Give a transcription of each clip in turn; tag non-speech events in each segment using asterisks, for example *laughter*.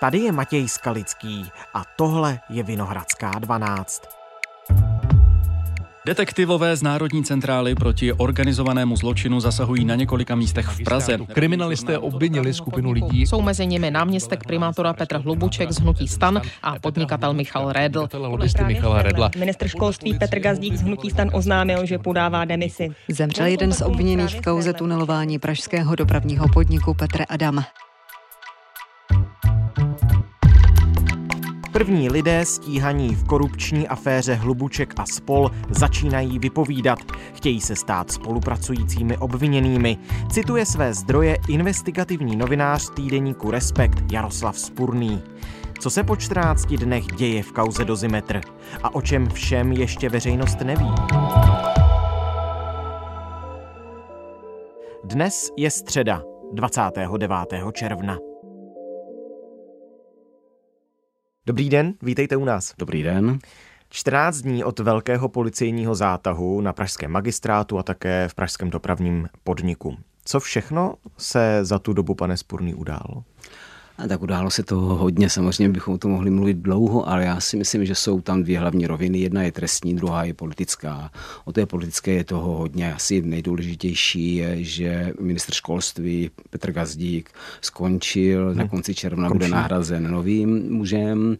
Tady je Matěj Skalický a tohle je Vinohradská 12. Detektivové z Národní centrály proti organizovanému zločinu zasahují na několika místech v Praze. Kriminalisté obvinili skupinu lidí. Jsou mezi nimi náměstek primátora Petr Hlubuček z Hnutí Stan a podnikatel Michal Redl. Lobbysty Michala Redla. Ministr školství Petr Gazdík z Hnutí Stan oznámil, že podává demisi. Zemřel jeden z obviněných v kauze tunelování pražského dopravního podniku Petr Adam. První lidé stíhaní v korupční aféře Hlubuček a spol začínají vypovídat. Chtějí se stát spolupracujícími obviněnými. Cituje své zdroje investigativní novinář týdeníku Respekt Jaroslav Spurný. Co se po 14 dnech děje v kauze Dozimetr a o čem všem ještě veřejnost neví? Dnes je středa, 29. června. Dobrý den, vítejte u nás. Dobrý den. 14 dní od velkého policejního zátahu na pražském magistrátu a také v pražském dopravním podniku. Co všechno se za tu dobu, pane Spurný, událo? A tak událo se toho hodně, samozřejmě bychom to mohli mluvit dlouho, ale já si myslím, že jsou tam dvě hlavní roviny. Jedna je trestní, druhá je politická. O té politické je toho hodně. Asi nejdůležitější je, že ministr školství Petr Gazdík skončil, hmm. na konci června Končí. bude nahrazen novým mužem.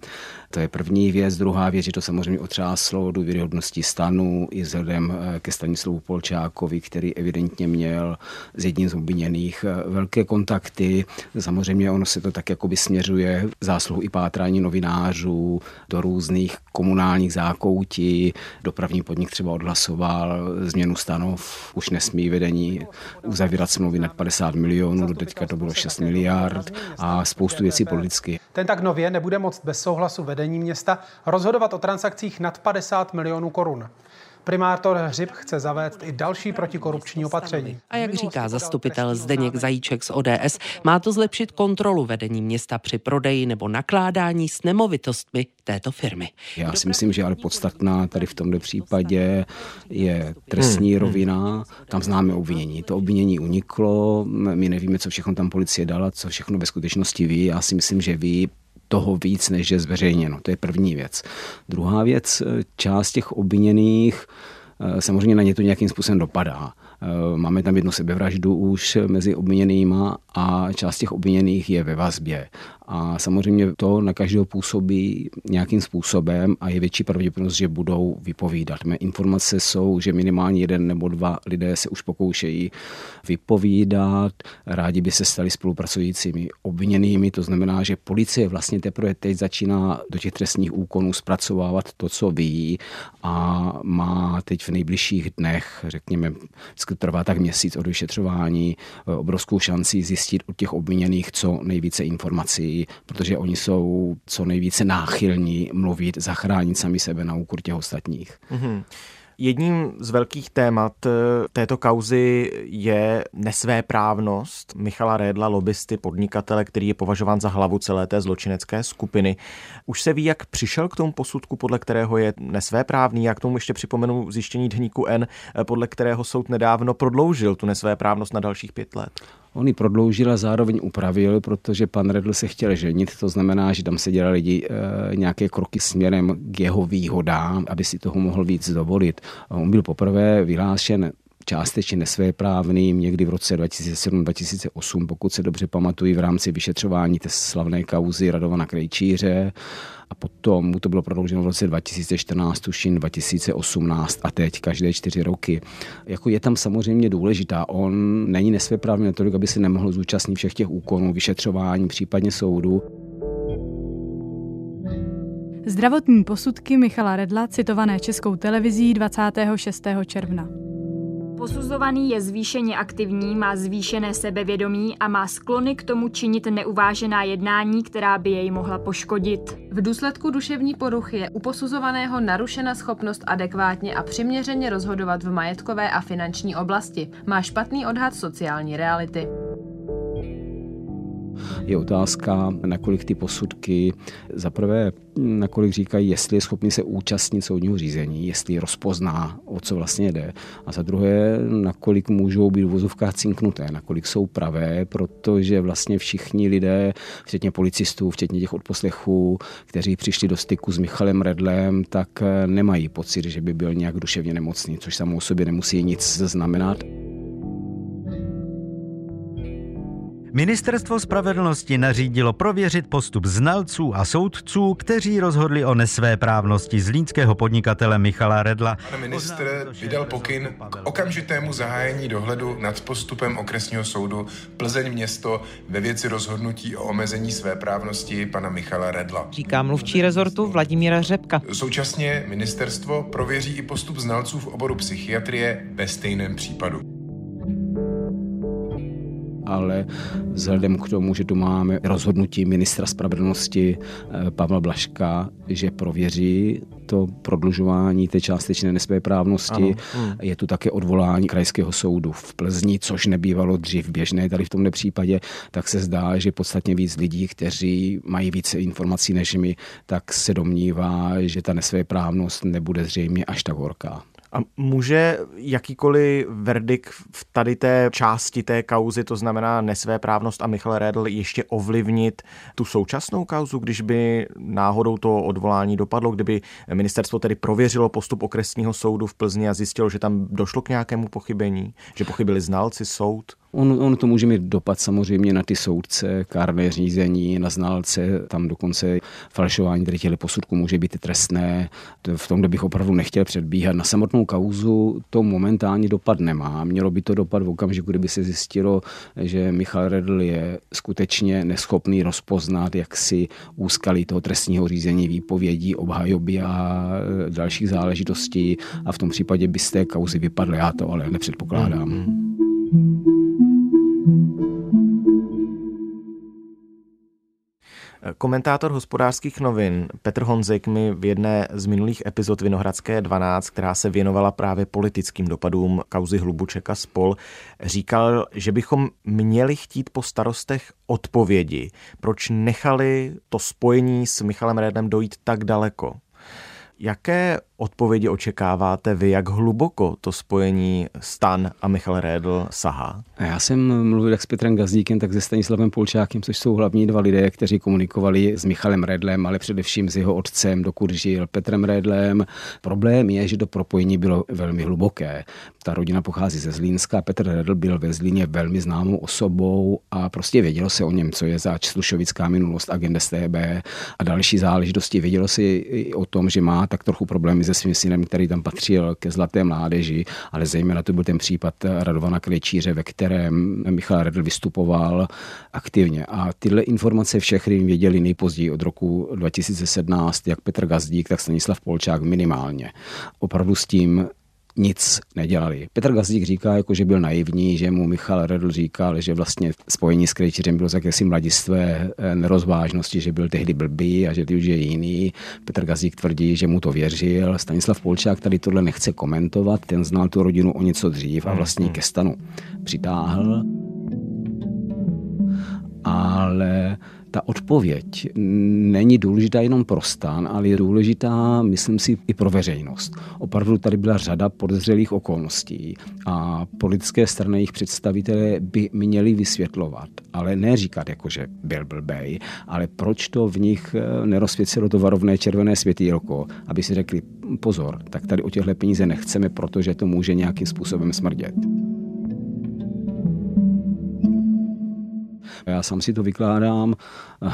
To je první věc. Druhá věc, že to samozřejmě otřáslo důvěryhodnosti stanu i vzhledem eh, ke Stanislavu Polčákovi, který evidentně měl s jedním z obviněných eh, velké kontakty. Samozřejmě ono se to tak jakoby směřuje zásluhu i pátrání novinářů do různých komunálních zákoutí. Dopravní podnik třeba odhlasoval změnu stanov, už nesmí vedení uzavírat smlouvy nad 50 milionů, do teďka to bylo 6 miliard a spoustu věcí politicky. Ten tak nově nebude moct bez souhlasu vedení města rozhodovat o transakcích nad 50 milionů korun. Primátor Hřib chce zavést i další protikorupční opatření. A jak říká zastupitel Zdeněk Zajíček z ODS, má to zlepšit kontrolu vedení města při prodeji nebo nakládání s nemovitostmi této firmy. Já si myslím, že ale podstatná tady v tomto případě je trestní hmm. rovina. Tam známe obvinění. To obvinění uniklo, my nevíme, co všechno tam policie dala, co všechno ve skutečnosti ví. Já si myslím, že ví toho víc, než je zveřejněno. To je první věc. Druhá věc, eh, část těch obviněných eh, samozřejmě na ně to nějakým způsobem dopadá. Eh, máme tam jednu sebevraždu už mezi obviněnýma a část těch obviněných je ve vazbě. A samozřejmě to na každého působí nějakým způsobem a je větší pravděpodobnost, že budou vypovídat. Mé informace jsou, že minimálně jeden nebo dva lidé se už pokoušejí vypovídat, rádi by se stali spolupracujícími obviněnými, to znamená, že policie vlastně teprve teď začíná do těch trestních úkonů zpracovávat to, co ví a má teď v nejbližších dnech, řekněme, trvá tak měsíc od vyšetřování, obrovskou šanci zjistit od těch obviněných co nejvíce informací protože oni jsou co nejvíce náchylní mluvit, zachránit sami sebe na úkor těch ostatních. Mm-hmm. Jedním z velkých témat eh, této kauzy je nesvéprávnost Michala Rédla, lobbysty, podnikatele, který je považován za hlavu celé té zločinecké skupiny. Už se ví, jak přišel k tomu posudku, podle kterého je nesvéprávný. Já k tomu ještě připomenu zjištění dníku N, eh, podle kterého soud nedávno prodloužil tu nesvéprávnost na dalších pět let. On ji prodloužil a zároveň upravil, protože pan Redl se chtěl ženit, to znamená, že tam se dělali lidi e, nějaké kroky směrem k jeho výhodám, aby si toho mohl víc dovolit. On byl poprvé vyhlášen částečně nesvéprávným někdy v roce 2007-2008, pokud se dobře pamatuju, v rámci vyšetřování té slavné kauzy Radovana Krejčíře a potom mu to bylo prodlouženo v roce 2014, tuším 2018 a teď každé čtyři roky. Jako je tam samozřejmě důležitá, on není nesvéprávný natolik, aby se nemohl zúčastnit všech těch úkonů, vyšetřování, případně soudu. Zdravotní posudky Michala Redla citované českou televizí 26. června. Posuzovaný je zvýšeně aktivní, má zvýšené sebevědomí a má sklony k tomu činit neuvážená jednání, která by jej mohla poškodit. V důsledku duševní poruchy je u posuzovaného narušena schopnost adekvátně a přiměřeně rozhodovat v majetkové a finanční oblasti. Má špatný odhad sociální reality. Je otázka, nakolik ty posudky zaprvé nakolik říkají, jestli je schopný se účastnit soudního řízení, jestli rozpozná, o co vlastně jde. A za druhé, nakolik můžou být v vozovkách cinknuté, nakolik jsou pravé, protože vlastně všichni lidé, včetně policistů, včetně těch odposlechů, kteří přišli do styku s Michalem Redlem, tak nemají pocit, že by byl nějak duševně nemocný, což samo o sobě nemusí nic znamenat. Ministerstvo spravedlnosti nařídilo prověřit postup znalců a soudců, kteří rozhodli o nesvéprávnosti zlínského podnikatele Michala Redla. Pan ministr vydal pokyn k okamžitému zahájení dohledu nad postupem okresního soudu Plzeň město ve věci rozhodnutí o omezení své právnosti pana Michala Redla. Říká mluvčí rezortu Vladimíra Řepka. Současně ministerstvo prověří i postup znalců v oboru psychiatrie ve stejném případu ale vzhledem k tomu, že tu máme rozhodnutí ministra spravedlnosti eh, Pavla Blaška, že prověří to prodlužování té částečné nesvéprávnosti. Hmm. Je tu také odvolání krajského soudu v Plzni, což nebývalo dřív běžné tady v tomto případě, tak se zdá, že podstatně víc lidí, kteří mají více informací než my, tak se domnívá, že ta nesvéprávnost nebude zřejmě až tak horká. A může jakýkoliv verdikt v tady té části té kauzy, to znamená nesvéprávnost a Michal Redl, ještě ovlivnit tu současnou kauzu, když by náhodou to odvolání dopadlo, kdyby ministerstvo tedy prověřilo postup okresního soudu v Plzni a zjistilo, že tam došlo k nějakému pochybení, že pochybili znalci, soud? On, on to může mít dopad samozřejmě na ty soudce, kárné řízení, na znalce, tam dokonce falšování tady těchto posudků může být trestné. V tom, kde bych opravdu nechtěl předbíhat. Na samotnou kauzu to momentálně dopad nemá. Mělo by to dopad v okamžiku, kdyby se zjistilo, že Michal Redl je skutečně neschopný rozpoznat, jak si úskalí toho trestního řízení výpovědí, obhajoby a dalších záležitostí a v tom případě by z té kauzy vypadl. Já to ale nepředpokládám. Mm-hmm. Komentátor hospodářských novin Petr Honzik mi v jedné z minulých epizod Vinohradské 12, která se věnovala právě politickým dopadům kauzy Hlubučeka spol, říkal, že bychom měli chtít po starostech odpovědi, proč nechali to spojení s Michalem Redem dojít tak daleko. Jaké odpovědi očekáváte vy, jak hluboko to spojení Stan a Michal Rédl sahá? Já jsem mluvil jak s Petrem Gazdíkem, tak se Stanislavem Polčákem, což jsou hlavní dva lidé, kteří komunikovali s Michalem Redlem, ale především s jeho otcem, dokud žil Petrem Redlem. Problém je, že to propojení bylo velmi hluboké. Ta rodina pochází ze Zlínska, Petr Redl byl ve Zlíně velmi známou osobou a prostě vědělo se o něm, co je za slušovická minulost agenda STB a další záležitosti. Vědělo se o tom, že má tak trochu problémy se svým synem, který tam patřil ke zlaté mládeži, ale zejména to byl ten případ Radovana Krejčíře, ve kterém Michal Redl vystupoval aktivně. A tyhle informace všechny věděli nejpozději od roku 2017, jak Petr Gazdík, tak Stanislav Polčák minimálně. Opravdu s tím nic nedělali. Petr Gazdík říká, jako, že byl naivní, že mu Michal Redl říkal, že vlastně spojení s Krejčířem bylo z jakési mladistvé eh, nerozvážnosti, že byl tehdy blbý a že ty už je jiný. Petr Gazdík tvrdí, že mu to věřil. Stanislav Polčák tady tohle nechce komentovat, ten znal tu rodinu o něco dřív a vlastně hmm. ke stanu přitáhl. Ale ta odpověď není důležitá jenom pro stan, ale je důležitá, myslím si, i pro veřejnost. Opravdu tady byla řada podezřelých okolností a politické strany jejich představitelé by měli vysvětlovat, ale ne říkat, jako že byl blbej, ale proč to v nich eh, nerozsvěcilo to varovné červené světýlko, aby si řekli pozor, tak tady o těchto peníze nechceme, protože to může nějakým způsobem smrdět. Já sám si to vykládám, eh,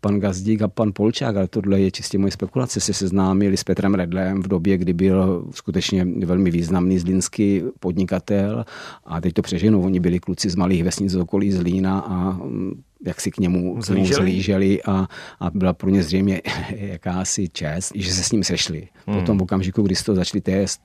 pan Gazdík a pan Polčák, ale tohle je čistě moje spekulace, se seznámili s Petrem Redlem v době, kdy byl skutečně velmi významný zlínský podnikatel a teď to přeženu, oni byli kluci z malých vesnic z okolí Zlína a mm, jak si k němu, němu zlíželi a, a byla pro ně zřejmě *laughs* jakási čest, že se s ním sešli. Hmm. Potom v okamžiku, kdy to začali tést,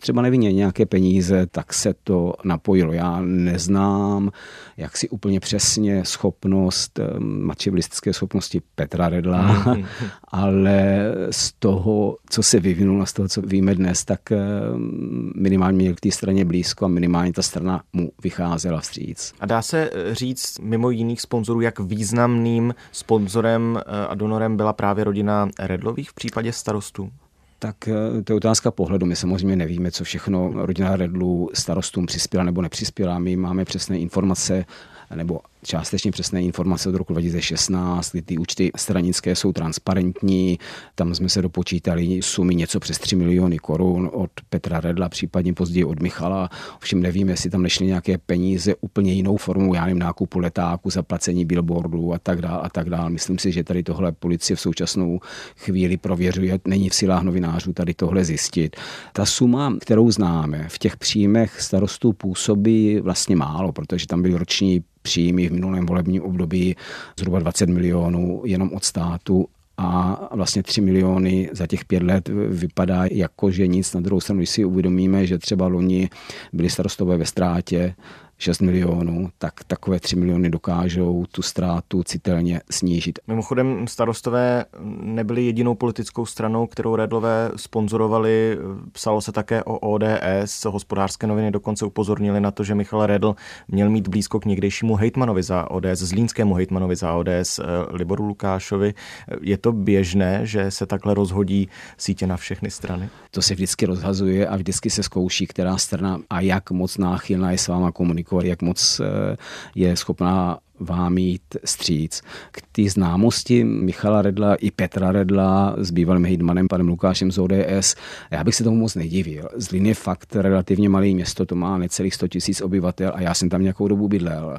třeba nevině nějaké peníze, tak se to napojilo. Já neznám jak si úplně přesně schopnost, eh, mačevlistické schopnosti Petra Redla, *laughs* ale z toho, co se vyvinulo, z toho, co víme dnes, tak eh, minimálně měl k té straně blízko a minimálně ta strana mu vycházela vstříc. A dá se eh, říct mimo jiných sponzorů, jak významným sponzorem a donorem byla právě rodina Redlových v případě starostů? Tak eh, to je otázka pohledu. My samozřejmě nevíme, co všechno rodina Redlu starostům přispěla nebo nepřispěla. My máme přesné informace nebo částečně přesné informace od roku 2016, kdy ty účty stranické jsou transparentní. Tam jsme se dopočítali sumy něco přes 3 miliony korun od Petra Redla, případně později od Michala. Ovšem nevím, jestli tam nešly nějaké peníze úplně jinou formou, já nevím, nákupu letáku, zaplacení billboardů a tak dále a tak dále. Myslím si, že tady tohle policie v současnou chvíli prověřuje. Není v silách novinářů tady tohle zjistit. Ta suma, kterou známe, v těch příjmech starostů působí vlastně málo, protože tam byly roční příjmy v minulém volebním období zhruba 20 milionů jenom od státu a vlastně 3 miliony za těch pět let vypadá jako, že nic. Na druhou stranu, když si uvědomíme, že třeba loni byli starostové ve ztrátě, 6 milionů, tak takové 3 miliony dokážou tu ztrátu citelně snížit. Mimochodem starostové nebyli jedinou politickou stranou, kterou Redlové sponzorovali. Psalo se také o ODS. Hospodářské noviny dokonce upozornili na to, že Michal Redl měl mít blízko k někdejšímu hejtmanovi za ODS, zlínskému hejtmanovi za ODS, eh, Liboru Lukášovi. Je to běžné, že se takhle rozhodí sítě na všechny strany? To se vždycky rozhazuje a vždycky se zkouší, která strana a jak moc náchylná je s váma komunikovat komunikovat, jak moc eh, je schopná vám jít stříc. K té známosti Michala Redla i Petra Redla s bývalým hejtmanem panem Lukášem z ODS, já bych se tomu moc nedivil. Zlín je fakt relativně malé město, to má necelých 100 tisíc obyvatel a já jsem tam nějakou dobu bydlel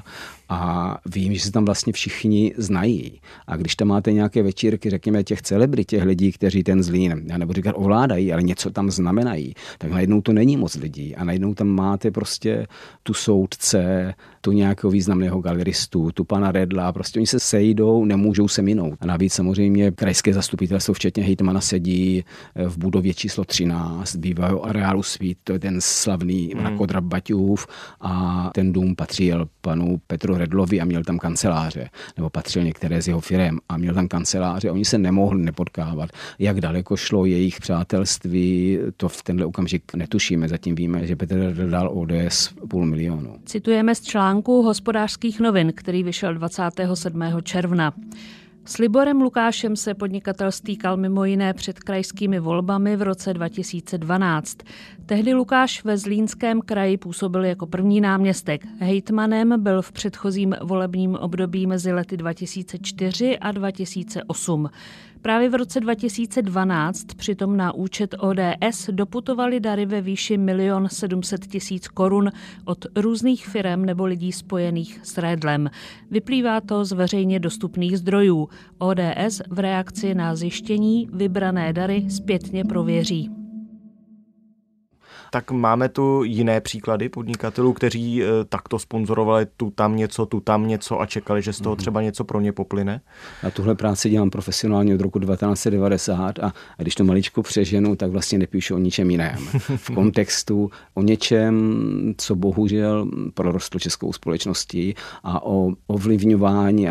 a vím, že se tam vlastně všichni znají. A když tam máte nějaké večírky, řekněme, těch celebrit, těch lidí, kteří ten zlín, já nebudu říkat ovládají, ale něco tam znamenají, tak najednou to není moc lidí. A najednou tam máte prostě tu soudce, tu nějakého významného galeristu, tu pana Redla, prostě oni se sejdou, nemůžou se minout. A navíc samozřejmě krajské zastupitelstvo, včetně hejtmana, sedí v budově číslo 13, bývají areálu svít, to je ten slavný hmm. Mrakodrap Baťův a ten dům patřil panu Petru Redlovi a měl tam kanceláře, nebo patřil některé z jeho firm a měl tam kanceláře. Oni se nemohli nepotkávat. Jak daleko šlo jejich přátelství, to v tenhle okamžik netušíme. Zatím víme, že Petr Redl dal ODS půl milionu. Citujeme z článku hospodářských novin, který vyšel 27. června. S Liborem Lukášem se podnikatel stýkal mimo jiné před krajskými volbami v roce 2012. Tehdy Lukáš ve Zlínském kraji působil jako první náměstek. Hejtmanem byl v předchozím volebním období mezi lety 2004 a 2008. Právě v roce 2012 přitom na účet ODS doputovaly dary ve výši 1 700 tisíc korun od různých firm nebo lidí spojených s Redlem. Vyplývá to z veřejně dostupných zdrojů. ODS v reakci na zjištění vybrané dary zpětně prověří. Tak máme tu jiné příklady podnikatelů, kteří eh, takto sponzorovali tu tam něco, tu tam něco a čekali, že z toho mhm. třeba něco pro ně poplyne? Já tuhle práci dělám profesionálně od roku 1990 a když to maličko přeženu, tak vlastně nepíšu o ničem jiném. V *laughs* kontextu o něčem, co bohužel prorostlo českou společností a o ovlivňování,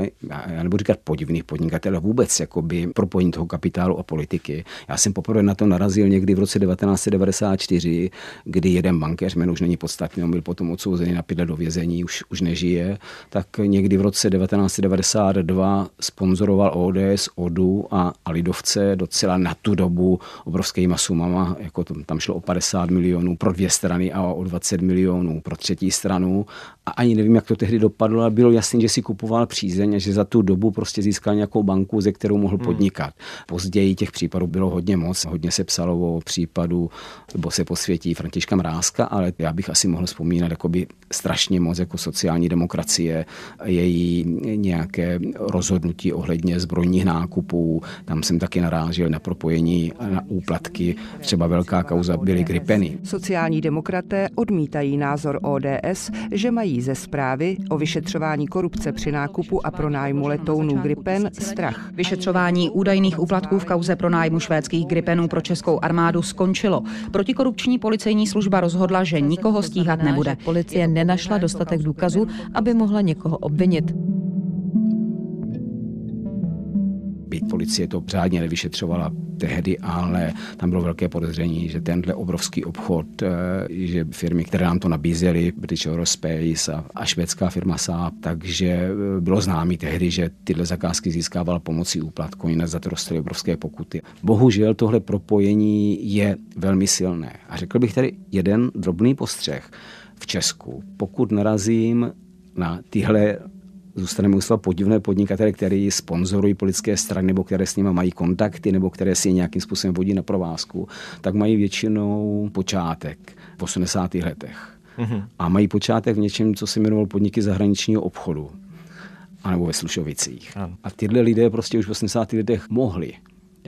já nebudu říkat podivných podnikatelů, vůbec jakoby propojení toho kapitálu a politiky. Já jsem poprvé na to narazil někdy v roce 1994, kdy jeden bankéř, jméno už není podstatný, on byl potom odsouzený na pět do vězení, už, už nežije, tak někdy v roce 1992 sponzoroval ODS, ODU a, a Lidovce docela na tu dobu obrovskýma sumama, jako to, tam šlo o 50 milionů pro dvě strany a o 20 milionů pro třetí stranu a ani nevím, jak to tehdy dopadlo, ale bylo jasné, že si kupoval přízeň a že za tu dobu prostě získal nějakou banku, ze kterou mohl hmm. podnikat. Později těch případů bylo hodně moc, hodně se psalo o případu, nebo se posvětí Františka Mrázka, ale já bych asi mohl vzpomínat jakoby strašně moc jako sociální demokracie, její nějaké rozhodnutí ohledně zbrojních nákupů. Tam jsem taky narážel na propojení na úplatky. Třeba velká kauza byly gripeny. Sociální demokraté odmítají názor ODS, že mají ze zprávy o vyšetřování korupce při nákupu a pronájmu letounů Gripen strach. Vyšetřování údajných úplatků v kauze pronájmu švédských Gripenů pro českou armádu skončilo. Protikorupční policejní služba rozhodla, že nikoho stíhat nebude. Policie nenašla dostatek důkazů, aby mohla někoho obvinit. Byť policie to řádně nevyšetřovala tehdy, ale tam bylo velké podezření, že tenhle obrovský obchod, eh, že firmy, které nám to nabízely, British Aerospace a, a švédská firma Saab, takže eh, bylo známý tehdy, že tyhle zakázky získával pomocí úplatku, jinak za to dostaly obrovské pokuty. Bohužel tohle propojení je velmi silné. A řekl bych tady jeden drobný postřeh. V Česku, pokud narazím na tyhle zůstaneme u slova podivné podnikatele, který sponzorují politické strany nebo které s nimi mají kontakty nebo které si je nějakým způsobem vodí na provázku, tak mají většinou počátek v 80. letech. Mm-hmm. A mají počátek v něčem, co se jmenovalo podniky zahraničního obchodu anebo ve Slušovicích. A tyhle lidé prostě už v 80. letech mohli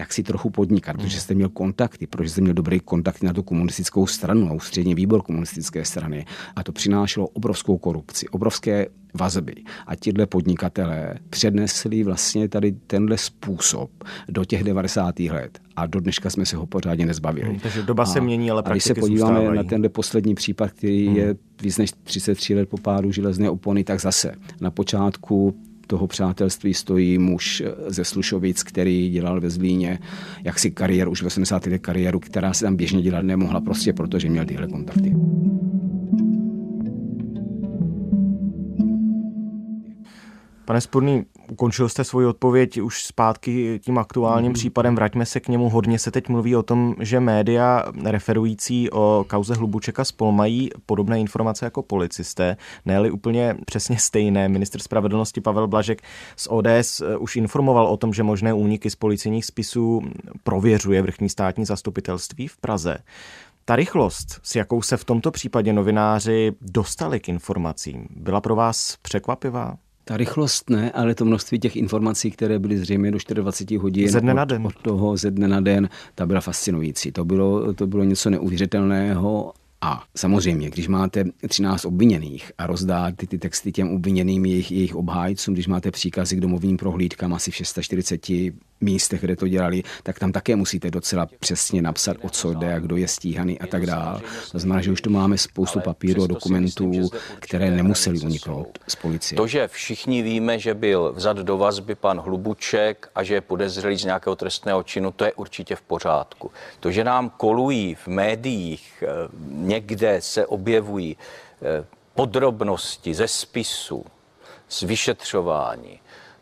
jak si trochu podnikat, protože hmm. jste měl kontakty, protože jste měl dobrý kontakt na tu komunistickou stranu, na ústřední výbor komunistické strany. A to přinášelo obrovskou korupci, obrovské vazby. A tihle podnikatelé přednesli vlastně tady tenhle způsob do těch 90. let. A do dneška jsme se ho pořádně nezbavili. Hmm, takže doba a, se mění, ale praktiky když se podíváme zůstávají. na tenhle poslední případ, který hmm. je víc než 33 let po pádu železné opony, tak zase na počátku toho přátelství stojí muž ze Slušovic, který dělal ve Zlíně jaksi kariéru, už v 80. letech kariéru, která se tam běžně dělat nemohla prostě protože měl tyhle kontakty. Pane Spodný, ukončil jste svoji odpověď už zpátky tím aktuálním mm. případem, vraťme se k němu. Hodně se teď mluví o tom, že média referující o kauze Hlubučeka spol mají podobné informace jako policisté, ne úplně přesně stejné. Ministr spravedlnosti Pavel Blažek z ODS eh, už informoval o tom, že možné úniky z policejních spisů prověřuje vrchní státní zastupitelství v Praze. Ta rychlost, s jakou se v tomto případě novináři dostali k informacím, byla pro vás překvapivá? Ta rychlost ne, ale to množství těch informací, které byly zřejmě do 24 hodin ze dne na den. Od, od toho ze dne na den, ta byla fascinující. To bylo, to bylo něco neuvěřitelného a samozřejmě, když máte 13 obviněných a rozdáte ty texty těm obviněným jejich, jejich obhájcům, když máte příkazy k domovním prohlídkám asi v 640 místech, kde to dělali, tak tam také musíte docela přesně napsat, o co jde a kdo je stíhaný a tak dále. To znamená, že už tu máme spoustu papíru a dokumentů, které nemuseli uniknout z policie. To, že všichni víme, že byl vzat do vazby pan Hlubuček a že je podezřelý z nějakého trestného činu, to je určitě v pořádku. To, že nám kolují v médiích, eh, někde se objevují eh, podrobnosti ze spisu, z vyšetřování,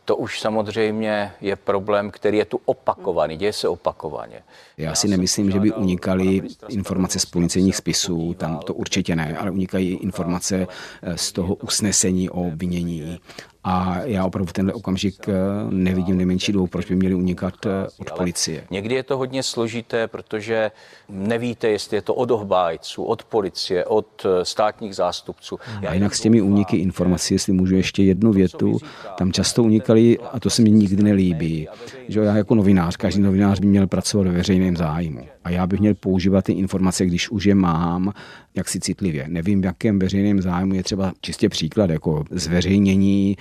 to už samozřejmě je problém, který je tu opakovaný, děje se opakovaně. Já si nemyslím, že by unikaly informace z policejních spisů, tam to určitě ne, ale unikají informace z toho usnesení o obvinění a já opravdu v tenhle okamžik eh, nevidím nejmenší důvod, proč by měli unikat eh, od policie. Někdy je to hodně složité, protože nevíte, jestli je to od obhájců, od policie, od eh, státních zástupců. A jinak s těmi úniky informací, jestli můžu ještě jednu větu, tam často unikali, a to se mi nikdy nelíbí, že já jako novinář, každý novinář by měl pracovat ve veřejném zájmu. A já bych měl používat ty informace, když už je mám, jak si citlivě. Nevím, v jakém veřejném zájmu je třeba čistě příklad, jako zveřejnění,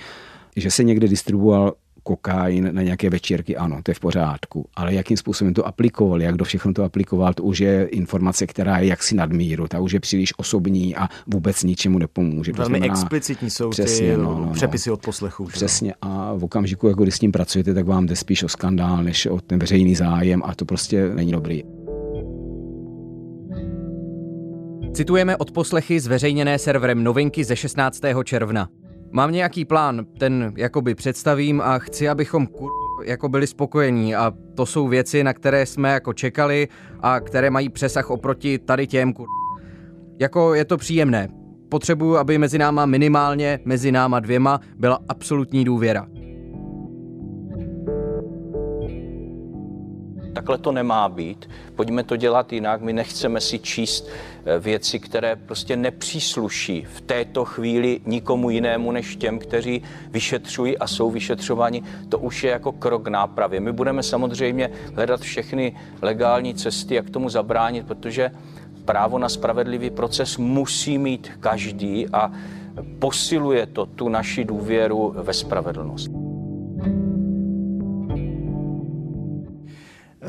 že se někde distribuoval kokain na nějaké večírky, ano, to je v pořádku. Ale jakým způsobem to aplikoval, jak do všechno to aplikoval, to už je informace, která je jaksi nadmíru, ta už je příliš osobní a vůbec ničemu nepomůže. To Velmi znamená, explicitní jsou přesně, ty no, no, no, přepisy od poslechu. Přesně a v okamžiku, jako když s tím pracujete, tak vám jde spíš o skandál, než o ten veřejný zájem a to prostě není dobrý. Citujeme od poslechy zveřejněné serverem Novinky ze 16. června. Mám nějaký plán, ten jakoby představím a chci, abychom kur... jako byli spokojení a to jsou věci, na které jsme jako čekali a které mají přesah oproti tady těm kur... Jako je to příjemné. Potřebuju, aby mezi náma minimálně, mezi náma dvěma, byla absolutní důvěra. Takhle to nemá být. Pojďme to dělat jinak. My nechceme si číst eh, věci, které prostě nepřísluší v této chvíli nikomu jinému než těm, kteří vyšetřují a jsou vyšetřováni. To už je jako krok nápravě. My budeme samozřejmě hledat všechny legální cesty, jak tomu zabránit, protože právo na spravedlivý proces musí mít každý a posiluje to tu naši důvěru ve spravedlnost.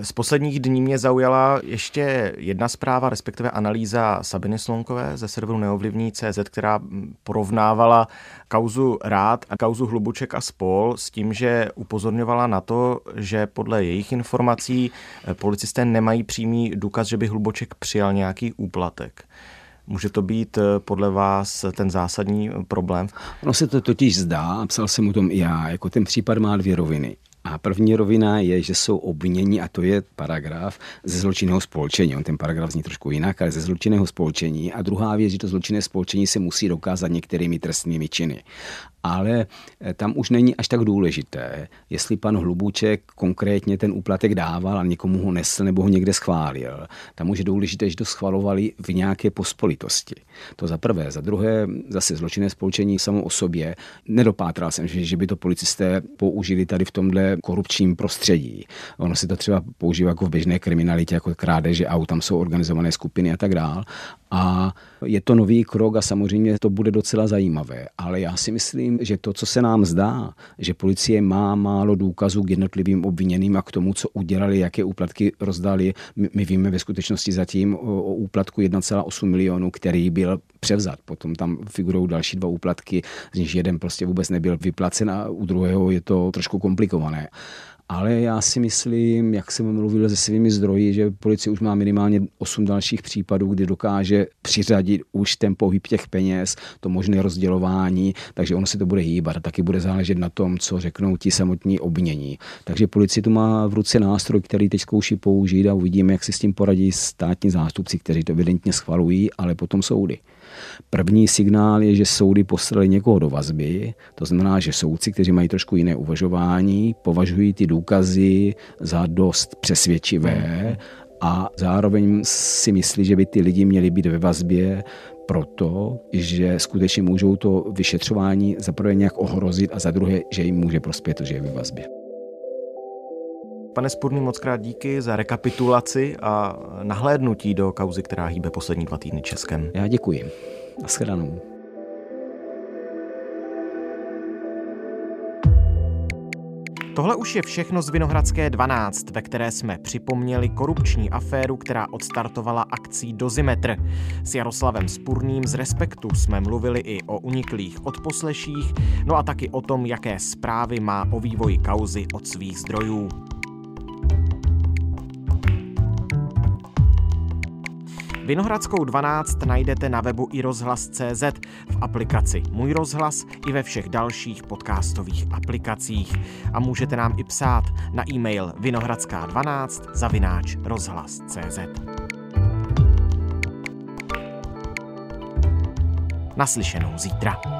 Z posledních dní mě zaujala ještě jedna zpráva, respektive analýza Sabiny Slonkové ze serveru Neovlivní CZ, která porovnávala kauzu Rád a kauzu Hlubuček a spol s tím, že upozorňovala na to, že podle jejich informací policisté nemají přímý důkaz, že by Hlubuček přijal nějaký úplatek. Může to být podle vás ten zásadní problém? Ono se to totiž zdá, psal jsem o tom i já, jako ten případ má dvě roviny. A první rovina je, že jsou obviněni, a to je paragraf ze zločinného spolčení. On ten paragraf zní trošku jinak, ale ze zločinného spolčení. A druhá věc, že to zločinné spolčení se musí dokázat některými trestnými činy ale eh, tam už není až tak důležité, jestli pan Hlubuček konkrétně ten úplatek dával a někomu ho nesl nebo ho někde schválil. Tam už je důležité, že to schvalovali v nějaké pospolitosti. To za prvé. Za druhé, zase zločinné spolčení samo o sobě. Nedopátral jsem, že, že by to policisté použili tady v tomhle korupčním prostředí. Ono si to třeba používá jako v běžné kriminalitě, jako krádeže aut, tam jsou organizované skupiny a tak dál. A je to nový krok a samozřejmě to bude docela zajímavé. Ale já si myslím, že to, co se nám zdá, že policie má málo důkazů k jednotlivým obviněným a k tomu, co udělali, jaké úplatky rozdali. My, víme ve skutečnosti zatím o, úplatku 1,8 milionů, který byl převzat. Potom tam figurují další dva úplatky, z nich jeden prostě vůbec nebyl vyplacen a u druhého je to trošku komplikované. right. Ale já si myslím, jak jsem mluvil se svými zdroji, že policie už má minimálně 8 dalších případů, kdy dokáže přiřadit už ten pohyb těch peněz, to možné rozdělování, takže ono se to bude hýbat taky bude záležet na tom, co řeknou ti samotní obnění. Takže policie tu má v ruce nástroj, který teď zkouší použít a uvidíme, jak si s tím poradí státní zástupci, kteří to evidentně schvalují, ale potom soudy. První signál je, že soudy poslali někoho do vazby, to znamená, že soudci, kteří mají trošku jiné uvažování, považují ty důkazy za dost přesvědčivé a zároveň si myslí, že by ty lidi měli být ve vazbě proto, že skutečně můžou to vyšetřování za prvé nějak ohrozit a za druhé, že jim může prospět, že je ve vazbě. Pane Spurný, moc krát díky za rekapitulaci a nahlédnutí do kauzy, která hýbe poslední dva týdny Českem. Já děkuji. Naschledanou. Tohle už je všechno z Vinohradské 12, ve které jsme připomněli korupční aféru, která odstartovala akcí Dozimetr. S Jaroslavem Spurným z Respektu jsme mluvili i o uniklých odposleších, no a taky o tom, jaké zprávy má o vývoji kauzy od svých zdrojů. Vinohradskou 12 najdete na webu i rozhlas.cz, v aplikaci Můj rozhlas i ve všech dalších podcastových aplikacích. A můžete nám i psát na e-mail vinohradská12 zavináč rozhlas.cz. Naslyšenou zítra.